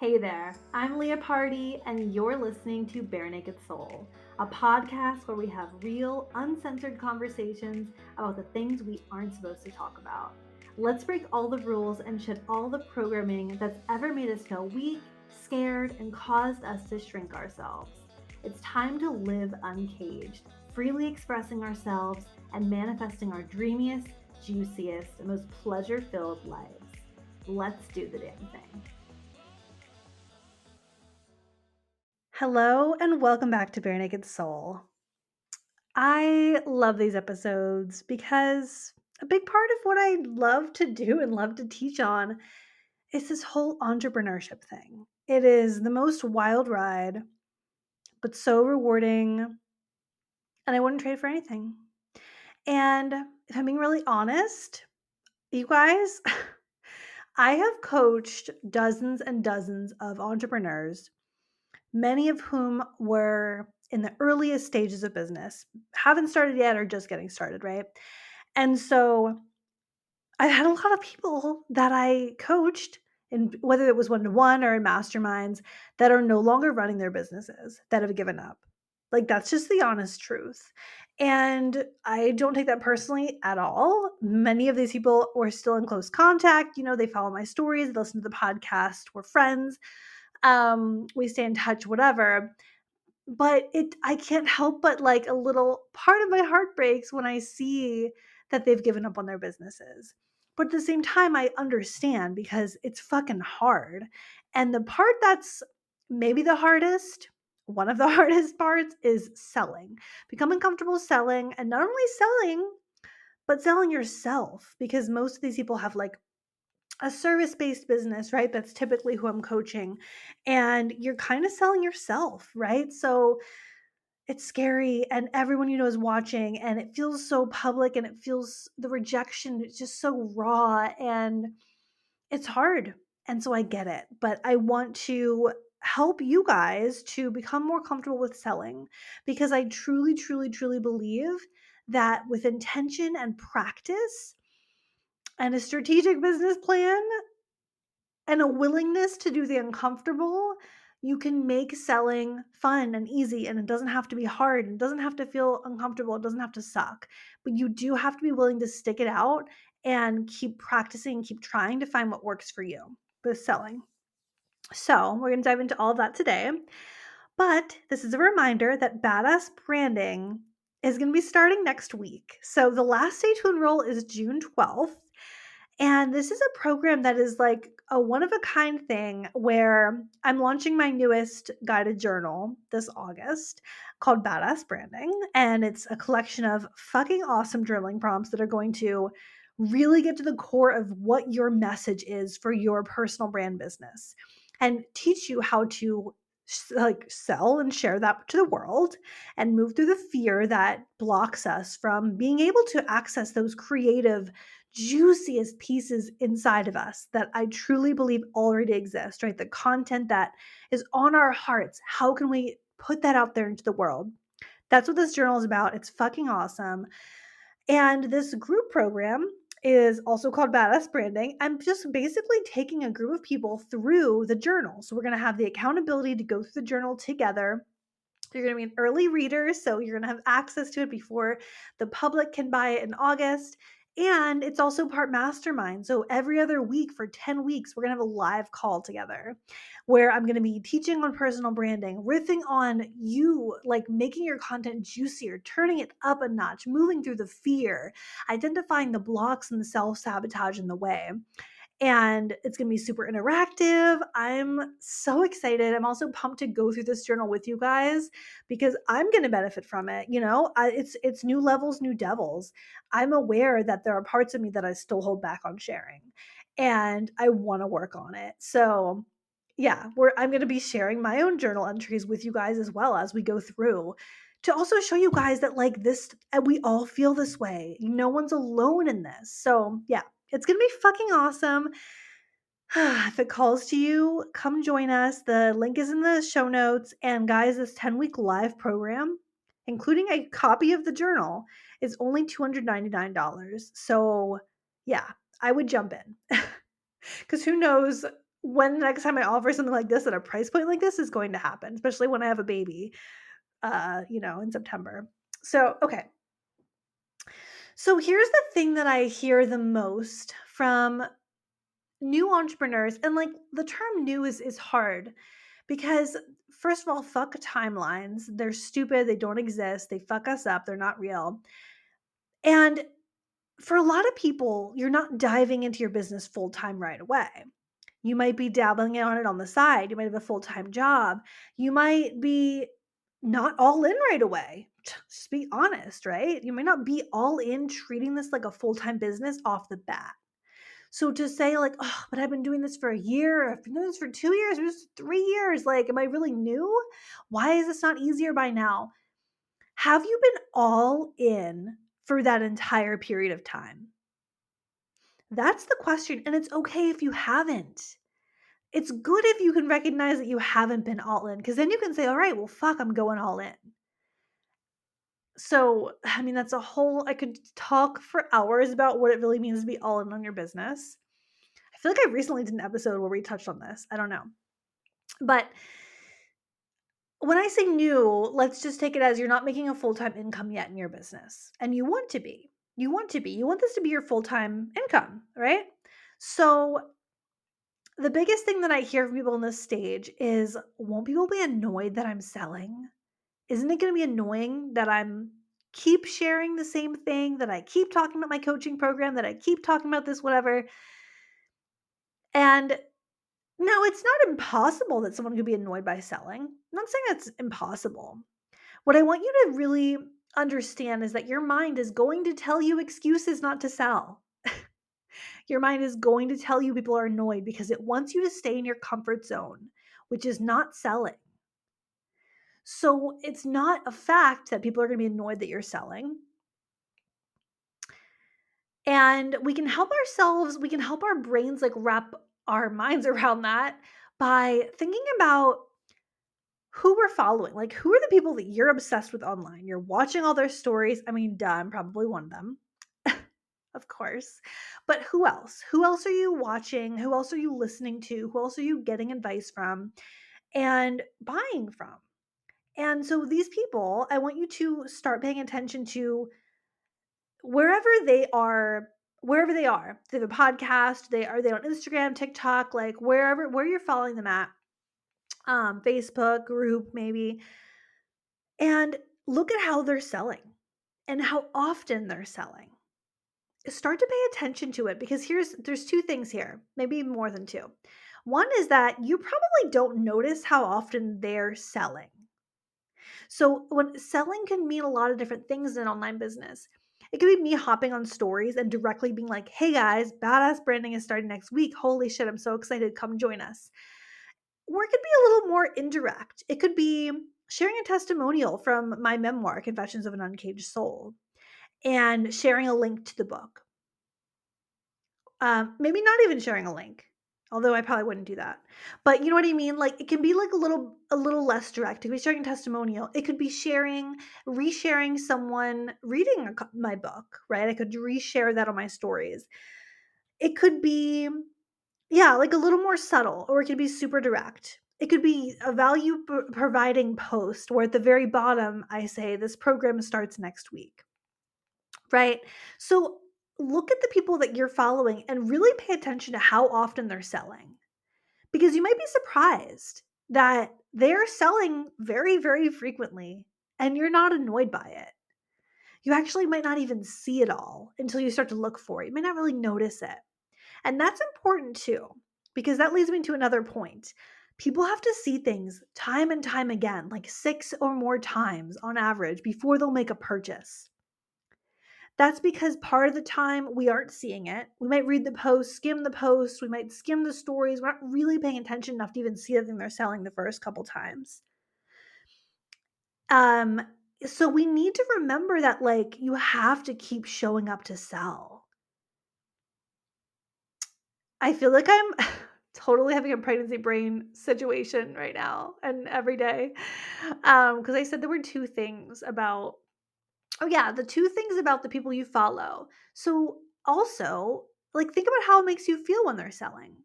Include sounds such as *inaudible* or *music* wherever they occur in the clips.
Hey there, I'm Leah Pardee, and you're listening to Bare Naked Soul, a podcast where we have real, uncensored conversations about the things we aren't supposed to talk about. Let's break all the rules and shed all the programming that's ever made us feel weak, scared, and caused us to shrink ourselves. It's time to live uncaged, freely expressing ourselves and manifesting our dreamiest, juiciest, and most pleasure filled lives. Let's do the damn thing. Hello, and welcome back to Bare Naked Soul. I love these episodes because a big part of what I love to do and love to teach on is this whole entrepreneurship thing. It is the most wild ride, but so rewarding, and I wouldn't trade for anything. And if I'm being really honest, you guys, *laughs* I have coached dozens and dozens of entrepreneurs many of whom were in the earliest stages of business, haven't started yet or just getting started, right? And so I've had a lot of people that I coached, and whether it was one to one or in masterminds, that are no longer running their businesses, that have given up. Like that's just the honest truth. And I don't take that personally at all. Many of these people were still in close contact. You know, they follow my stories, they listen to the podcast, we're friends um we stay in touch whatever but it i can't help but like a little part of my heart breaks when i see that they've given up on their businesses but at the same time i understand because it's fucking hard and the part that's maybe the hardest one of the *laughs* hardest parts is selling becoming comfortable selling and not only selling but selling yourself because most of these people have like a service based business, right? That's typically who I'm coaching. And you're kind of selling yourself, right? So it's scary and everyone you know is watching and it feels so public and it feels the rejection it's just so raw and it's hard. And so I get it, but I want to help you guys to become more comfortable with selling because I truly truly truly believe that with intention and practice and a strategic business plan and a willingness to do the uncomfortable, you can make selling fun and easy and it doesn't have to be hard and it doesn't have to feel uncomfortable it doesn't have to suck but you do have to be willing to stick it out and keep practicing and keep trying to find what works for you with selling. So we're going to dive into all of that today but this is a reminder that badass branding is going to be starting next week. So the last day to enroll is june 12th and this is a program that is like a one of a kind thing where I'm launching my newest guided journal this August called Badass Branding. And it's a collection of fucking awesome journaling prompts that are going to really get to the core of what your message is for your personal brand business and teach you how to like sell and share that to the world and move through the fear that blocks us from being able to access those creative juiciest pieces inside of us that I truly believe already exist, right? The content that is on our hearts. How can we put that out there into the world? That's what this journal is about. It's fucking awesome. And this group program is also called Badass Branding. I'm just basically taking a group of people through the journal. So we're going to have the accountability to go through the journal together. You're going to be an early reader, so you're going to have access to it before the public can buy it in August. And it's also part mastermind. So every other week for 10 weeks, we're going to have a live call together where I'm going to be teaching on personal branding, riffing on you, like making your content juicier, turning it up a notch, moving through the fear, identifying the blocks and the self sabotage in the way and it's going to be super interactive. I'm so excited. I'm also pumped to go through this journal with you guys because I'm going to benefit from it. You know, I, it's it's new levels, new devils. I'm aware that there are parts of me that I still hold back on sharing, and I want to work on it. So, yeah, I'm going to be sharing my own journal entries with you guys as well as we go through to also show you guys that like this eh, we all feel this way. No one's alone in this. So, yeah, it's going to be fucking awesome. *sighs* if it calls to you, come join us. The link is in the show notes. And guys, this 10 week live program, including a copy of the journal, is only $299. So, yeah, I would jump in. *laughs* Because who knows when the next time I offer something like this at a price point like this is going to happen, especially when I have a baby, uh, you know, in September. So, okay. So here's the thing that I hear the most from new entrepreneurs, and like the term new is is hard because first of all, fuck timelines. They're stupid, they don't exist, they fuck us up, they're not real. And for a lot of people, you're not diving into your business full time right away. You might be dabbling on it on the side. You might have a full time job. You might be not all in right away. Just be honest, right? You might not be all in treating this like a full time business off the bat. So to say, like, oh, but I've been doing this for a year, I've been doing this for two years, just three years, like, am I really new? Why is this not easier by now? Have you been all in for that entire period of time? That's the question. And it's okay if you haven't. It's good if you can recognize that you haven't been all in, because then you can say, all right, well, fuck, I'm going all in. So, *sighs* I mean, that's a whole, I could talk for hours about what it really means to be all in on your business. I feel like I recently did an episode where we touched on this. I don't know. But when I say new, let's just take it as you're not making a full time income yet in your business and you want to be. You want to be. You want this to be your full time income, right? So, the biggest thing that I hear from people on this stage is won't people be annoyed that I'm selling? Isn't it going to be annoying that I'm keep sharing the same thing, that I keep talking about my coaching program, that I keep talking about this, whatever? And no, it's not impossible that someone could be annoyed by selling. I'm not saying that's impossible. What I want you to really understand is that your mind is going to tell you excuses not to sell. *laughs* your mind is going to tell you people are annoyed because it wants you to stay in your comfort zone, which is not selling. So it's not a fact that people are going to be annoyed that you're selling. And we can help ourselves, we can help our brains like wrap our *laughs* minds around that by thinking about who we're following. Like, who are the people that you're obsessed with online? You're watching all their stories. I mean, duh, I'm probably one of them, *laughs* of course. But who else? Who else are you watching? Who else are you listening to? Who else are you getting advice from and buying from? And so, these people, I want you to start paying attention to wherever they are wherever they are. They have a podcast, they are they on Instagram, TikTok, like wherever where you're following them at. Um, Facebook group, maybe. And look at how they're selling and how often they're selling. Start to pay attention to it because here's there's two things here, maybe more than two. One is that you probably don't notice how often they're selling. So, when selling can mean a lot of different things in online business. It could be me hopping on stories and directly being like, hey guys, badass branding is starting next week. Holy shit, I'm so excited. Come join us. Or it could be a little more indirect. It could be sharing a testimonial from my memoir, Confessions of an Uncaged Soul, and sharing a link to the book. Um, maybe not even sharing a link, although I probably wouldn't do that. But you know what I mean? Like it can be like a little a little less direct. It could be sharing testimonial. It could be sharing, resharing someone reading a, my book, right? I could reshare that on my stories. It could be yeah, like a little more subtle or it could be super direct. It could be a value providing post where at the very bottom I say this program starts next week. Right? So look at the people that you're following and really pay attention to how often they're selling. Because you might be surprised that they're selling very, very frequently and you're not annoyed by it. You actually might not even see it all until you start to look for it. You may not really notice it. And that's important too, because that leads me to another point. People have to see things time and time again, like six or more times on average, before they'll make a purchase. That's because part of the time we aren't seeing it. We might read the post, skim the post, we might skim the stories. We're not really paying attention enough to even see the thing they're selling the first couple times. Um, so we need to remember that like you have to keep showing up to sell. I feel like I'm *laughs* totally having a pregnancy brain situation right now and every day. Um, because I said there were two things about Oh yeah, the two things about the people you follow. So also, like think about how it makes you feel when they're selling.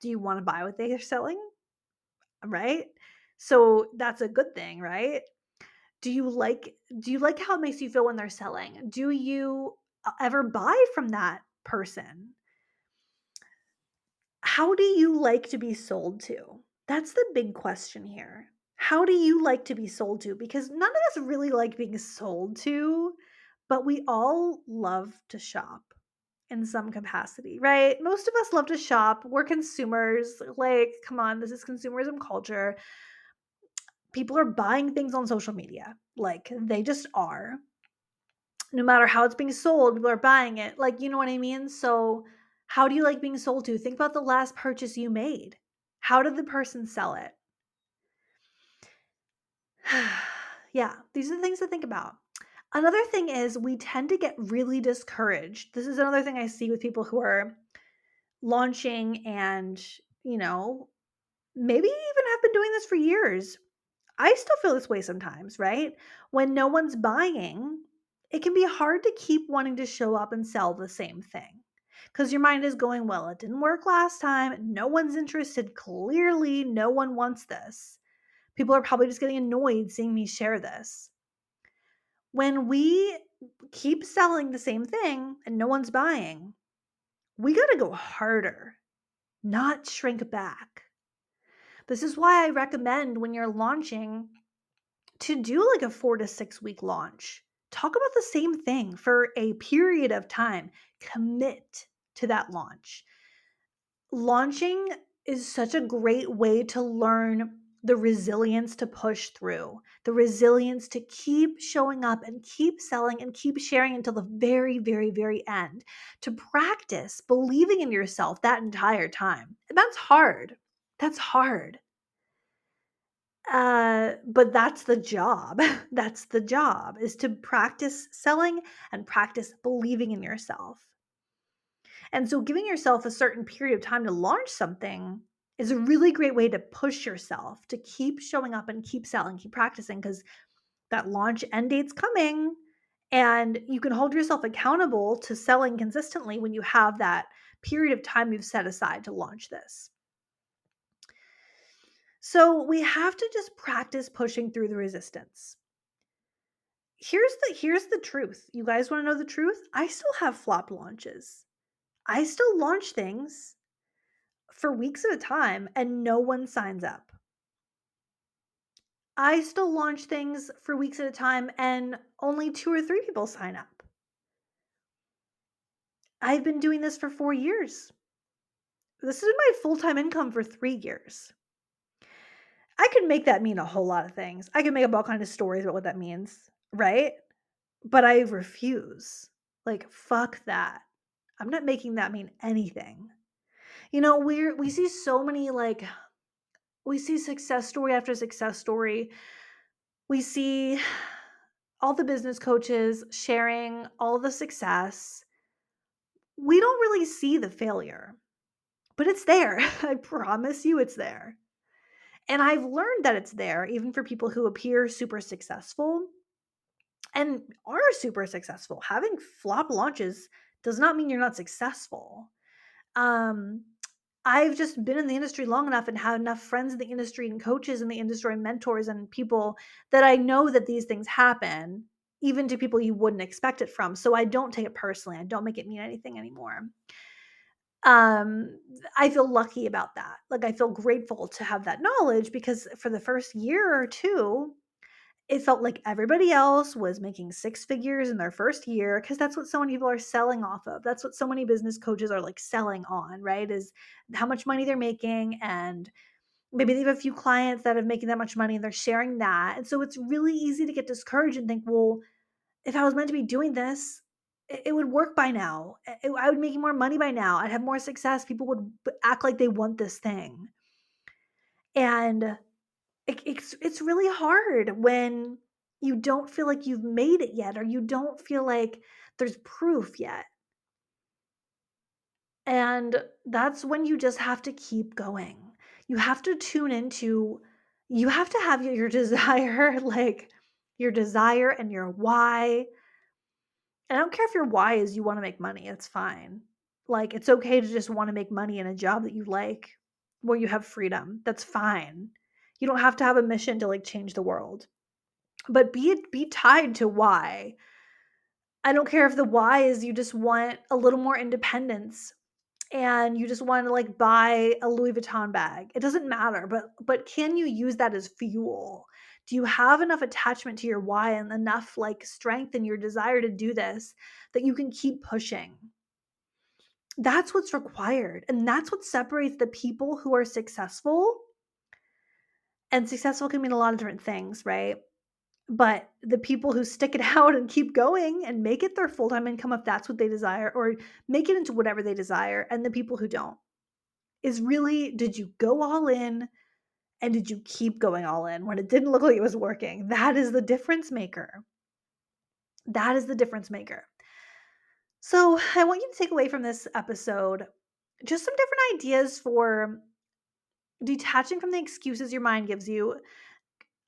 Do you want to buy what they are selling? Right? So that's a good thing, right? Do you like do you like how it makes you feel when they're selling? Do you uh, ever buy from that person? How do you like to be sold to? That's the big question here. How do you like to be sold to? Because none of us really like being sold to, but we all love to shop in some capacity, right? Most of us love to shop. We're consumers. Like, come on, this is consumerism culture. People are buying things on social media. Like, they just are. No matter how it's being sold, people are buying it. Like, you know what I mean? So, how do you like being sold to? Think about the last purchase you made. How did the person sell it? *sighs* yeah, these are the things to think about. Another thing is we tend to get really discouraged. This is another thing I see with people who are launching and, you know, maybe even have been doing this for years. I still feel this way sometimes, right? When no one's buying, it can be hard to keep wanting to show up and sell the same thing because your mind is going, well, it didn't work last time. No one's interested. Clearly, no one wants this. People are probably just getting annoyed seeing me share this. When we keep selling the same thing and no one's buying, we got to go harder, not shrink back. This is why I recommend when you're launching to do like a four to six week launch. Talk about the same thing for a period of time. Commit to that launch. Launching is such a great way to learn the resilience to push through, the resilience to keep showing up and keep selling and keep sharing until the very, very, very end, to practice believing in yourself that entire time. And that's hard. That's hard. Uh, but that's the job. *laughs* that's the job is to practice selling and practice believing in yourself. And so, giving yourself a certain period of time to launch something is a really great way to push yourself to keep showing up and keep selling, keep practicing because that launch end date's coming. And you can hold yourself accountable to selling consistently when you have that period of time you've set aside to launch this. So we have to just practice pushing through the resistance. Here's the here's the truth. You guys want to know the truth? I still have flop launches. I still launch things for weeks at a time and no one signs up. I still launch things for weeks at a time and only two or three people sign up. I've been doing this for four years. This is my full time income for three years. I could make that mean a whole lot of things. I could make up all kinds of stories about what that means, right? But I refuse. Like, fuck that. I'm not making that mean anything. You know, we're we see so many like we see success story after success story. We see all the business coaches sharing all the success. We don't really see the failure, but it's there. *laughs* I promise you it's there. And I've learned that it's there even for people who appear super successful and are super successful. Having flop launches does not mean you're not successful. Um, I've just been in the industry long enough and had enough friends in the industry and coaches in the industry and mentors and people that I know that these things happen, even to people you wouldn't expect it from. So I don't take it personally. I don't make it mean anything anymore. Um, I feel lucky about that. Like I feel grateful to have that knowledge because for the first year or two, it felt like everybody else was making six figures in their first year because that's what so many people are selling off of. That's what so many business coaches are like selling on, right? Is how much money they're making and maybe they have a few clients that are making that much money and they're sharing that. And so it's really easy to get discouraged and think, well, if I was meant to be doing this, it, would work by now. I would be making more money by now. I'd have more success. People would act like they want this thing. And it, it's it's really hard when you don't feel like you've made it yet or you don't feel like there's proof yet. And that's when you just have to keep going. You have to tune into you have to have your *laughs* desire like your desire and your why. And I don't care if your why is you want to make money, it's fine. Like it's okay to just want to make money in a job that you like where you have freedom. That's fine. You don't have to have a mission to like change the world. But be be tied to why. I don't care if the why is you just want a little more independence and you just want to like buy a Louis Vuitton bag. It doesn't matter, but but can you use that as fuel? Do you have enough attachment to your why and enough like strength in your desire to do this that you can keep pushing? That's what's required. And that's what separates the people who are successful. And successful can mean a lot of different things, right? But the people who stick it *laughs* out and keep going and make it their full time income if that's what they desire, or make it into whatever they desire, and the people who don't, is really did you go all in and did you keep going all in when it didn't look like it was working? That is the difference maker. That is the difference maker. So, I want you to take away from this episode just some different ideas for detaching from the excuses your mind gives you,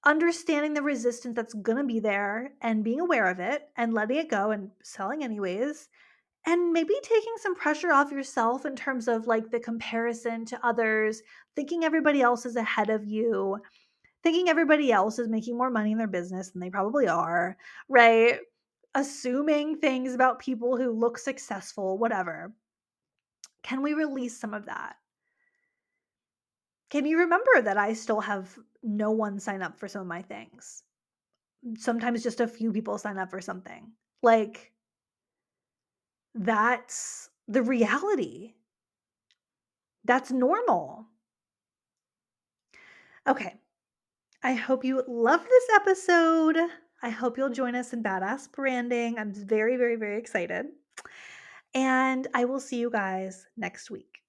understanding the resistance that's going to be there and being aware of it and letting it go and selling anyways. And maybe taking some pressure off yourself in terms of like the comparison to others, thinking everybody else is ahead of you, thinking everybody else is making more money in their business than they probably are, right? assuming things about people who look successful, whatever. Can we release some of that? Can you remember that I still have no one sign up for some of my things? Sometimes just a few people sign up for something. Like, that's the reality. That's normal. Okay. I hope you love this episode. I hope you'll join us in Badass Branding. I'm very, very, very excited. And I will see you guys next week.